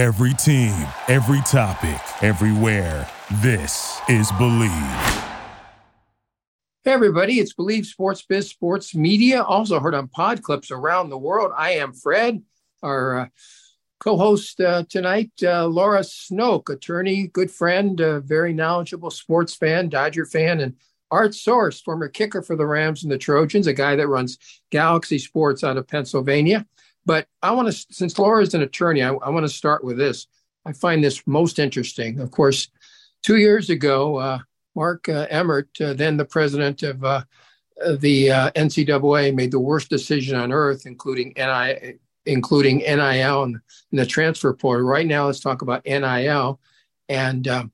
Every team, every topic, everywhere. This is BLEAV. Hey everybody, it's BLEAV Sports Biz Sports Media, also heard on pod clips around the world. I am Fred, our uh, co-host uh, tonight, uh, Laura Snoke, attorney, good friend, very knowledgeable sports fan, Dodger fan, and Art Sorce, former kicker for the Rams and the Trojans, a guy that runs Galaxy Sports out of Pennsylvania. But I want to, since Laura is an attorney, I, I want to start with this. I find this most interesting. Of course, two years ago, uh, Mark uh, Emmert, uh, then the president of uh, the uh, NCAA, made the worst decision on earth, including NI, including NIL and, the transfer portal. Right now, let's talk about NIL, and um,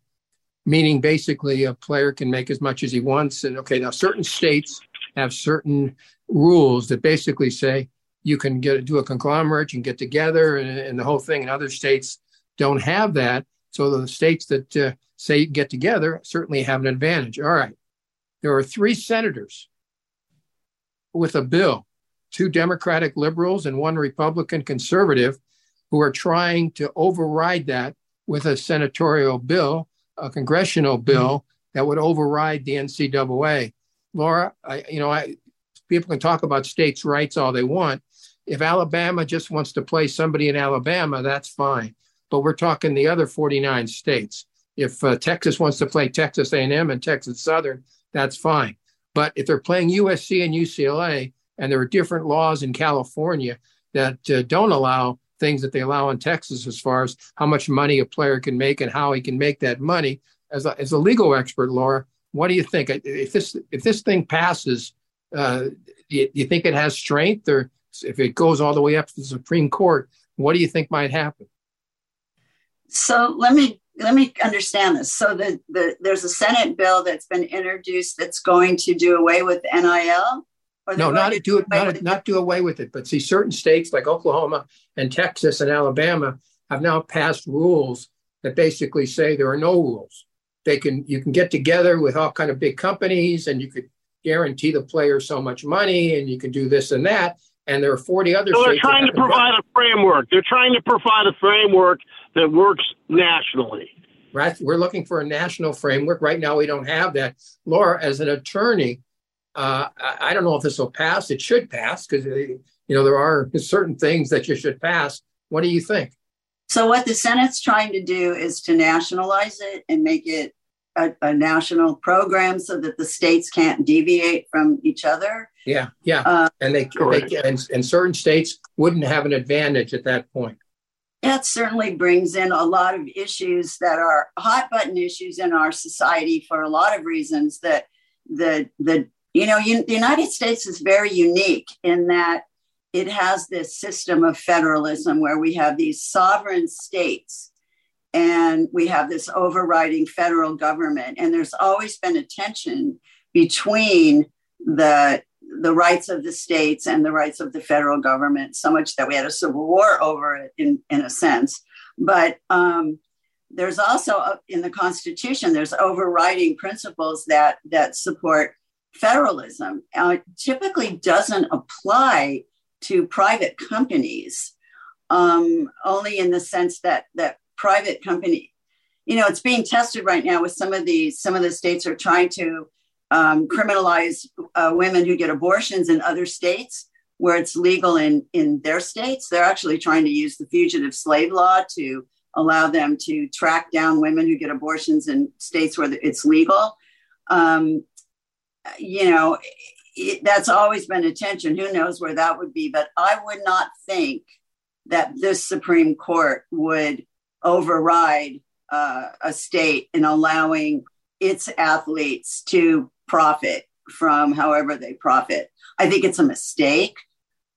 meaning basically a player can make as much as he wants. And okay, now certain states have certain rules that basically say you can get do a conglomerate, you can get together, and, and the whole thing. And other states don't have that. So the states that uh, say get together certainly have an advantage. All right, there are three senators with a bill, two Democratic liberals and one Republican conservative, who are trying to override that with a senatorial bill, a congressional bill that would override the NCAA. Laura, I, you know, I, people can talk about states' rights all they want, if Alabama just wants to play somebody in Alabama, that's fine. But we're talking the other 49 states. If uh, Texas wants to play Texas A&M and Texas Southern, that's fine. But if they're playing USC and UCLA, and there are different laws in California that uh, don't allow things that they allow in Texas as far as how much money a player can make and how he can make that money. As a, as a legal expert, Laura, what do you think? If this if this thing passes, uh, do, you, do you think it has strength, or if it goes all the way up to the Supreme Court, what do you think might happen? So let me let me understand this. So the, the there's a Senate bill that's been introduced that's going to do away with NIL. no, not do, do it, not, not do away with it. But see, certain states like Oklahoma and Texas and Alabama have now passed rules that basically say there are no rules. They can you can get together with all kind of big companies and you could guarantee the player so much money and you can do this and that and there are 40 other so they're trying to provide a framework. They're trying to provide a framework that works nationally. Right. We're looking for a national framework. Right now we don't have that. Laura as an attorney uh, I, don't know if this will pass. It should pass because uh, you know there are certain things that you should pass. What do you think? So what the senate's trying to do is to nationalize it and make it a, a, national program so that the states can't deviate from each other. Yeah, yeah, uh, and they, they and, and certain states wouldn't have an advantage at that point. That certainly brings in a lot of issues that are hot button issues in our society for a lot of reasons. That the the you know you, the United States is very unique in that it has this system of federalism where we have these sovereign states and we have this overriding federal government. And there's always been a tension between the the rights of the states and the rights of the federal government so much that we had a civil war over it in, in a sense. But um, there's also uh, in the constitution there's overriding principles that that support federalism uh, typically doesn't apply to private companies um, only in the sense that that private company. You know it's being tested right now with some of the some of the states are trying to um, criminalize uh, women who get abortions in other states where it's legal in in their states. They're actually trying to use the fugitive slave law to allow them to track down women who get abortions in states where it's legal. Um, you know it, that's always been a tension. Who knows where that would be? But i would not think that this supreme court would override uh, a state in allowing its athletes to profit from however they profit. I think it's a mistake.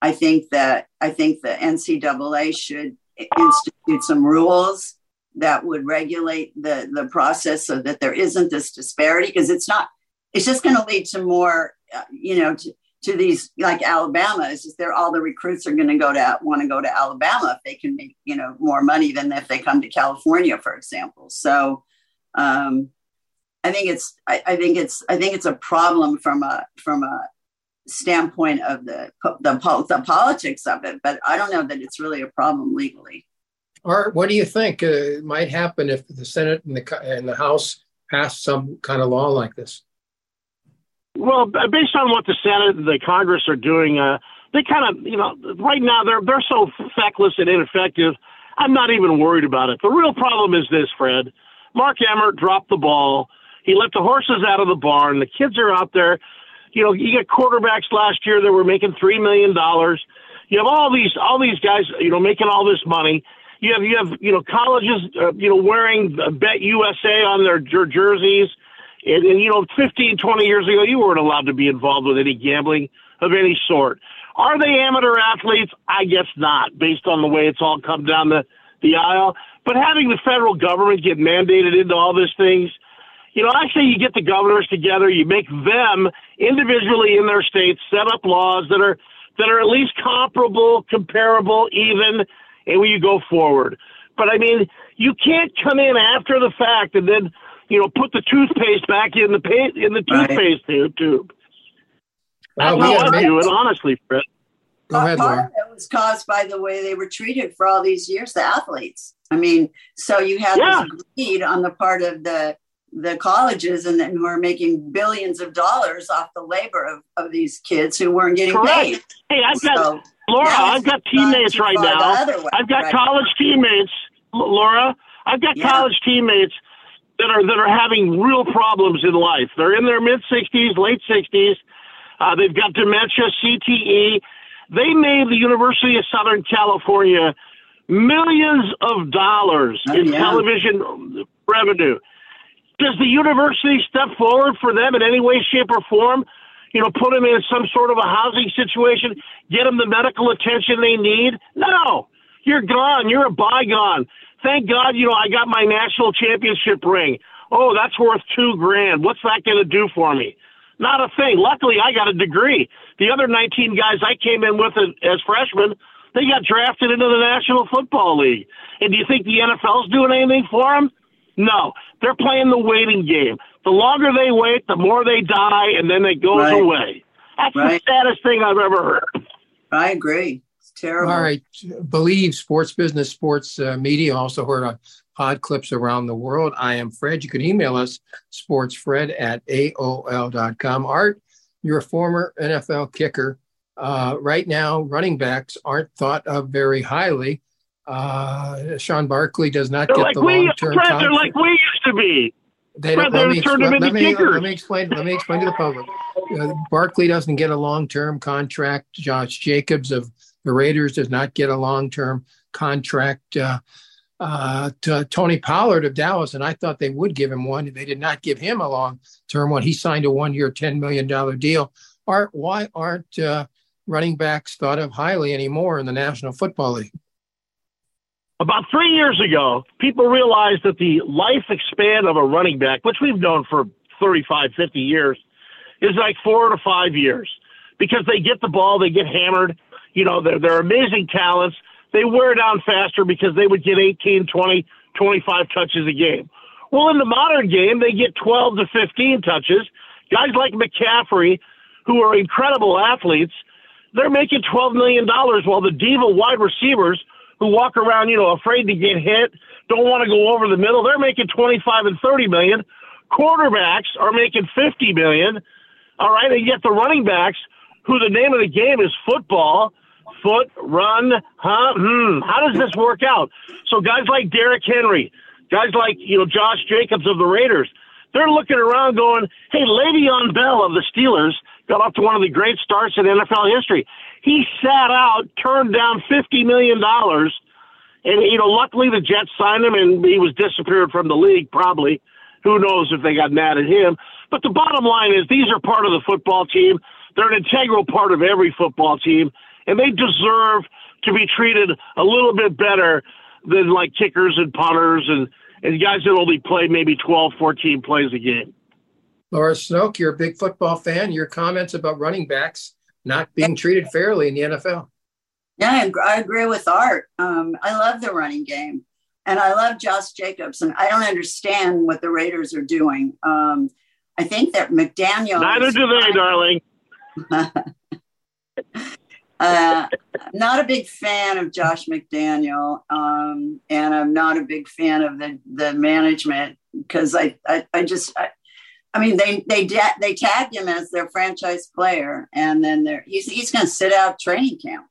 I think that I think the NCAA should institute some rules that would regulate the the process so that there isn't this disparity because it's not it's just going to lead to more uh, you know to, to these like Alabama is just there all the recruits are going to go to want to go to Alabama if they can make you know more money than if they come to California for example so um, I think it's I, I, think it's I think it's a problem from a from a standpoint of the, the the politics of it but I don't know that it's really a problem legally Art, what do you think uh, might happen if the Senate and the and the House pass some kind of law like this? Well, based on what the Senate and the Congress are doing, uh, they kind of, you know, right now they're they're so feckless and ineffective. I'm not even worried about it. The real problem is this, Fred. Mark Emmert dropped the ball. He let the horses out of the barn. The kids are out there. You know, you get quarterbacks last year that were making three million dollars. You have all these all these guys, you know, making all this money. You have you have you know colleges, uh, you know, wearing Bet USA on their jerseys. And, and, you know, 15, 20 years ago, you weren't allowed to be involved with any gambling of any sort. Are they amateur athletes? I guess not, based on the way it's all come down the, the aisle. But having the federal government get mandated into all these things, you know, I say you get the governors together, you make them individually in their states set up laws that are that are at least comparable, comparable, even, and when you go forward. But I mean, you can't come in after the fact and then you know, put the toothpaste back in the paste in the toothpaste right. tube. That's well, how I do it, honestly, Fred. Go ahead, Part of it was caused by the way they were treated for all these years, the athletes. I mean, so you had yeah. this greed on the part of the the colleges and then who are making billions of dollars off the labor of, of these kids who weren't getting Correct. paid. Hey, I've got so Laura, I've got teammates right now. I've got right. college teammates, Laura. I've got yeah. college teammates that are that are having real problems in life. They're in their mid 60s, late 60s. Uh, they've got dementia, CTE. They made the University of Southern California millions of dollars oh, in yeah. television revenue. Does the university step forward for them in any way, shape, or form? You know, put them in some sort of a housing situation, get them the medical attention they need? No, you're gone. You're a bygone. Thank God, you know, I got my national championship ring. Oh, that's worth two grand. What's that going to do for me? Not a thing. Luckily, I got a degree. The other 19 guys I came in with as freshmen, they got drafted into the National Football League. And do you think the NFL's doing anything for them? No. They're playing the waiting game. The longer they wait, the more they die, and then it goes right. away. That's right. the saddest thing I've ever heard. I agree terrible. All right. BLEAV sports business, sports uh, media, also heard on pod clips around the world. I am Fred. You can email us, sportsfred at AOL.com. Art, you're a former NFL kicker. Uh, right now, running backs aren't thought of very highly. Uh, Saquon Barkley does not they're get like the long term contract. They're like we used to be. They don't, let, me, let, me, let me explain. Let me explain to the public. Uh, Barkley doesn't get a long-term contract. Josh Jacobs of the Raiders does not get a long term contract. Uh, uh, to Tony Pollard of Dallas, and I thought they would give him one. They did not give him a long term one. He signed a one year, $10 million deal. Art, why aren't uh, running backs thought of highly anymore in the National Football League? About three years ago, people realized that the life span of a running back, which we've known for 35, 50 years, is like four to five years because they get the ball, they get hammered, you know, they're, they're amazing talents. They wear down faster because they would get 18, 20, 25 touches a game. Well, in the modern game, they get 12 to 15 touches. Guys like McCaffrey, who are incredible athletes, they're making $12 million while the diva wide receivers who walk around, you know, afraid to get hit, don't want to go over the middle, they're making 25 and 30 million. Quarterbacks are making 50 million. All right. And yet the running backs, who the name of the game is football, foot, run, huh? Hmm. How does this work out? So guys like Derrick Henry, guys like, you know, Josh Jacobs of the Raiders, they're looking around going, hey, Le'Veon Bell of the Steelers got off to one of the great starts in NFL history. He sat out, turned down $50 million. And, you know, luckily the Jets signed him and he was disappeared from the league, probably. Who knows if they got mad at him. But the bottom line is these are part of the football team. They're an integral part of every football team and they deserve to be treated a little bit better than like kickers and punters and, and guys that only play maybe 12, 14 plays a game. Laura Snoke, you're a big football fan. Your comments about running backs not being treated fairly in the NFL. Yeah, I agree with Art. Um, I love the running game, and I love Josh Jacobs. And I don't understand what the Raiders are doing. Um, I think that McDaniel. Neither do they, darling. Uh, not a big fan of Josh McDaniel, um, and I'm not a big fan of the the management because I, I, I just I, I mean they they they tagged him as their franchise player, and then they're he's he's going to sit out training camp.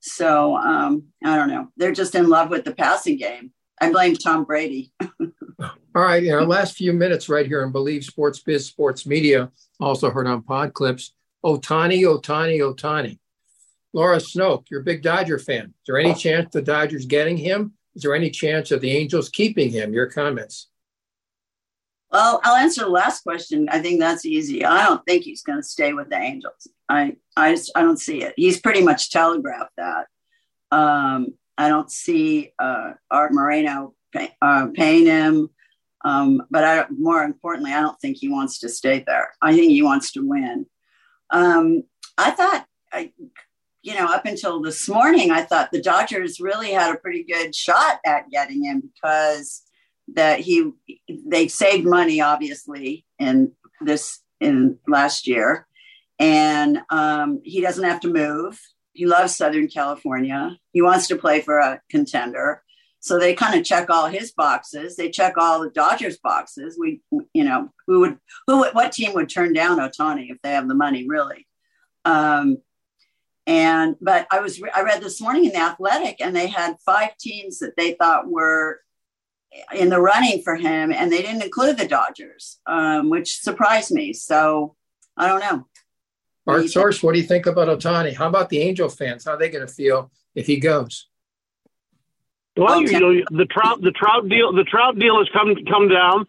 So um, I don't know. They're just in love with the passing game. I blame Tom Brady. All right, in our last few minutes, right here on BLEAV Sports Biz Sports Media, also heard on Pod Clips. Ohtani, Ohtani, Ohtani. Laura Snoke, you're a big Dodger fan. Is there any chance the Dodgers getting him? Is there any chance of the Angels keeping him? Your comments. Well, I'll answer the last question. I think that's easy. I don't think he's going to stay with the Angels. I, I, just, I don't see it. He's pretty much telegraphed that. Um, I don't see uh, Art Moreno pay, uh, paying him. Um, but I, more importantly, I don't think he wants to stay there. I think he wants to win. Um, I thought, I, you know, up until this morning, I thought the Dodgers really had a pretty good shot at getting him because that he they saved money obviously in this in last year, and um, he doesn't have to move. He loves Southern California. He wants to play for a contender. So they kind of check all his boxes. They check all the Dodgers boxes. We, you know, who would, who, what team would turn down Ohtani if they have the money, really? Um, and but I was, I read this morning in the Athletic, and they had five teams that they thought were in the running for him, and they didn't include the Dodgers, um, which surprised me. So I don't know. Art Sorce, what do you think about Ohtani? How about the Angel fans? How are they going to feel if he goes? Well, you know, the Trout the Trout deal the Trout deal has come come down.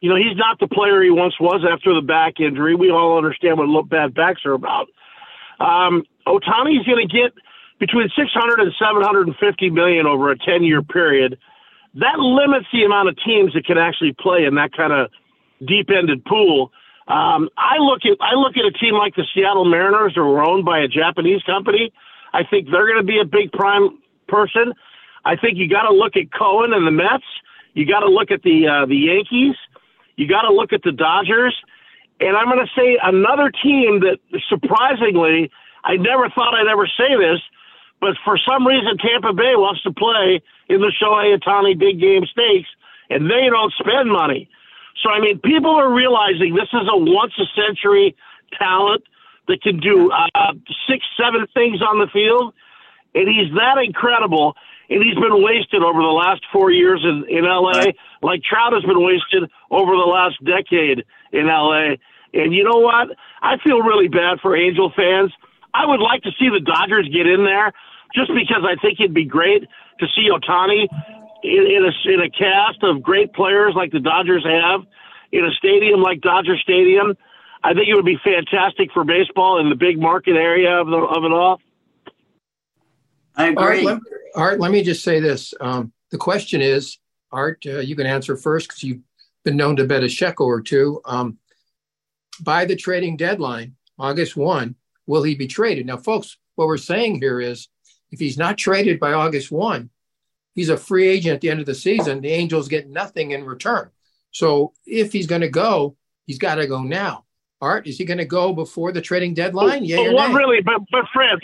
You know, he's not the player he once was after the back injury. We all understand what bad backs are about. Um, Ohtani's going to get between 600 and 750 million over a 10 year period. That limits the amount of teams that can actually play in that kind of deep ended pool. Um, I look at I look at a team like the Seattle Mariners, who are owned by a Japanese company. I think they're going to be a big prime person. I think you got to look at Cohen and the Mets. You got to look at the uh, the Yankees. You got to look at the Dodgers. And I'm going to say another team that surprisingly, I never thought I'd ever say this, but for some reason Tampa Bay wants to play in the Shohei Ohtani big game stakes, and they don't spend money. So I mean, people are realizing this is a once a century talent that can do uh, six, seven things on the field, and he's that incredible and he's been wasted over the last four years in, in LA, like Trout has been wasted over the last decade in LA. And you know what? I feel really bad for Angel fans. I would like to see the Dodgers get in there just because I think it'd be great to see Ohtani in, in, a, in a cast of great players like the Dodgers have in a stadium like Dodger Stadium. I think it would be fantastic for baseball in the big market area of, the, of it all. I agree. Art, let, Art, let me just say this. Um, the question is, Art, uh, you can answer first because you've been known to bet a shekel or two. Um, by the trading deadline, August 1, will he be traded? Now, folks, what we're saying here is if he's not traded by August 1, he's a free agent at the end of the season. The Angels get nothing in return. So if he's going to go, he's got to go now. Art, is he going to go before the trading deadline? Yeah, but what nay? really? But but Fred,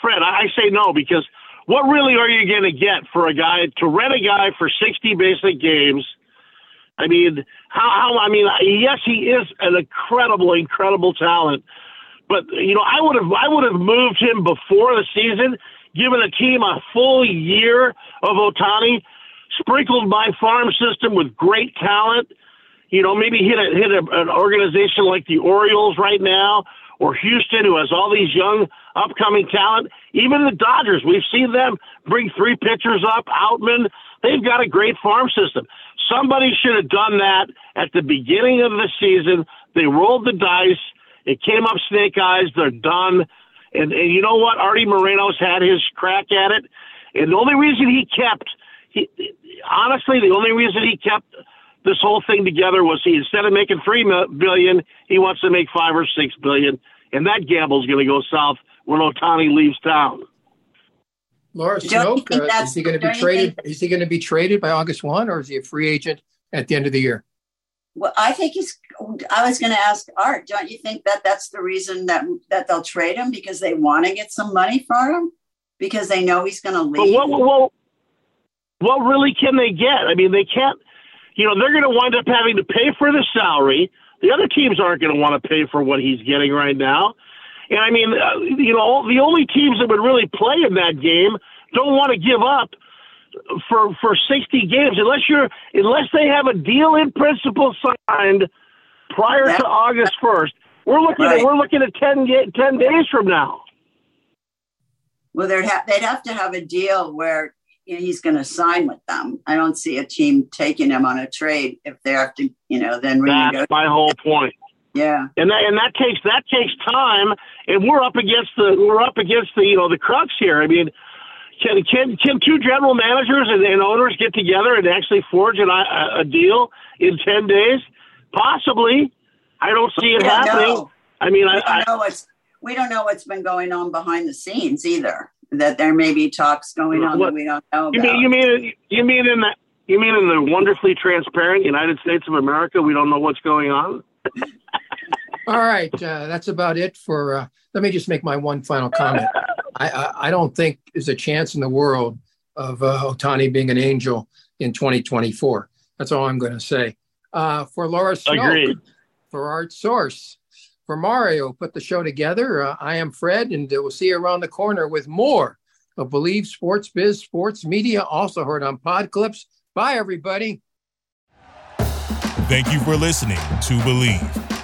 Fred, I say no because what really are you going to get for a guy to rent a guy for 60 basic games? I mean, how, how, I mean, yes, he is an incredible, incredible talent, but you know, I would have, I would have moved him before the season, given a team a full year of Ohtani, sprinkled my farm system with great talent. You know, maybe hit a, hit a, an organization like the Orioles right now, or Houston, who has all these young upcoming talent. Even the Dodgers, we've seen them bring three pitchers up. Outman, they've got a great farm system. Somebody should have done that at the beginning of the season. They rolled the dice. It came up snake eyes. They're done. And, and you know what? Artie Moreno's had his crack at it. And the only reason he kept, he, honestly, the only reason he kept this whole thing together was he instead of making three billion, he wants to make five or six billion, and that gamble's going to go south when Ohtani leaves town. Laura Snoke, uh, is he going to be traded? Think, is he going to be traded by August one, or is he a free agent at the end of the year? Well, I think he's I was going to ask Art, don't you think that that's the reason that that they'll trade him because they want to get some money for him because they know he's going to leave? But what, what, what really can they get? I mean, they can't. You know, they're going to wind up having to pay for the salary. The other teams aren't going to want to pay for what he's getting right now. And I mean, uh, you know, the only teams that would really play in that game don't want to give up for for 60 games unless you're unless they have a deal in principle signed prior to August 1st. We're looking right. at we're looking at 10, 10 days from now. Well, they'd have they'd have to have a deal where you know, he's going to sign with them. I don't see a team taking him on a trade if they have to, you know, then That's my whole point. Yeah, and that and that takes that takes time, and we're up against the we're up against the you know the crux here. I mean, can can can two general managers and, and owners get together and actually forge an, a, a deal in ten days? Possibly. I don't see it happening. Know. I mean, we I, don't know what's we don't know what's been going on behind the scenes either. That there may be talks going on what, that we don't know about. You mean you mean you mean in the you mean in the wonderfully transparent United States of America, we don't know what's going on? All right, uh, that's about it for. Uh, let me just make my one final comment. I, I, I, don't think there's a chance in the world of uh, Ohtani being an angel in 2024. That's all I'm going to say. Uh, for Laura Snoke, for Art Sorce, for Mario, put the show together. Uh, I am Fred, and we'll see you around the corner with more of BLEAV Sports Biz Sports Media, also heard on Pod Clips. Bye, everybody. Thank you for listening to BLEAV.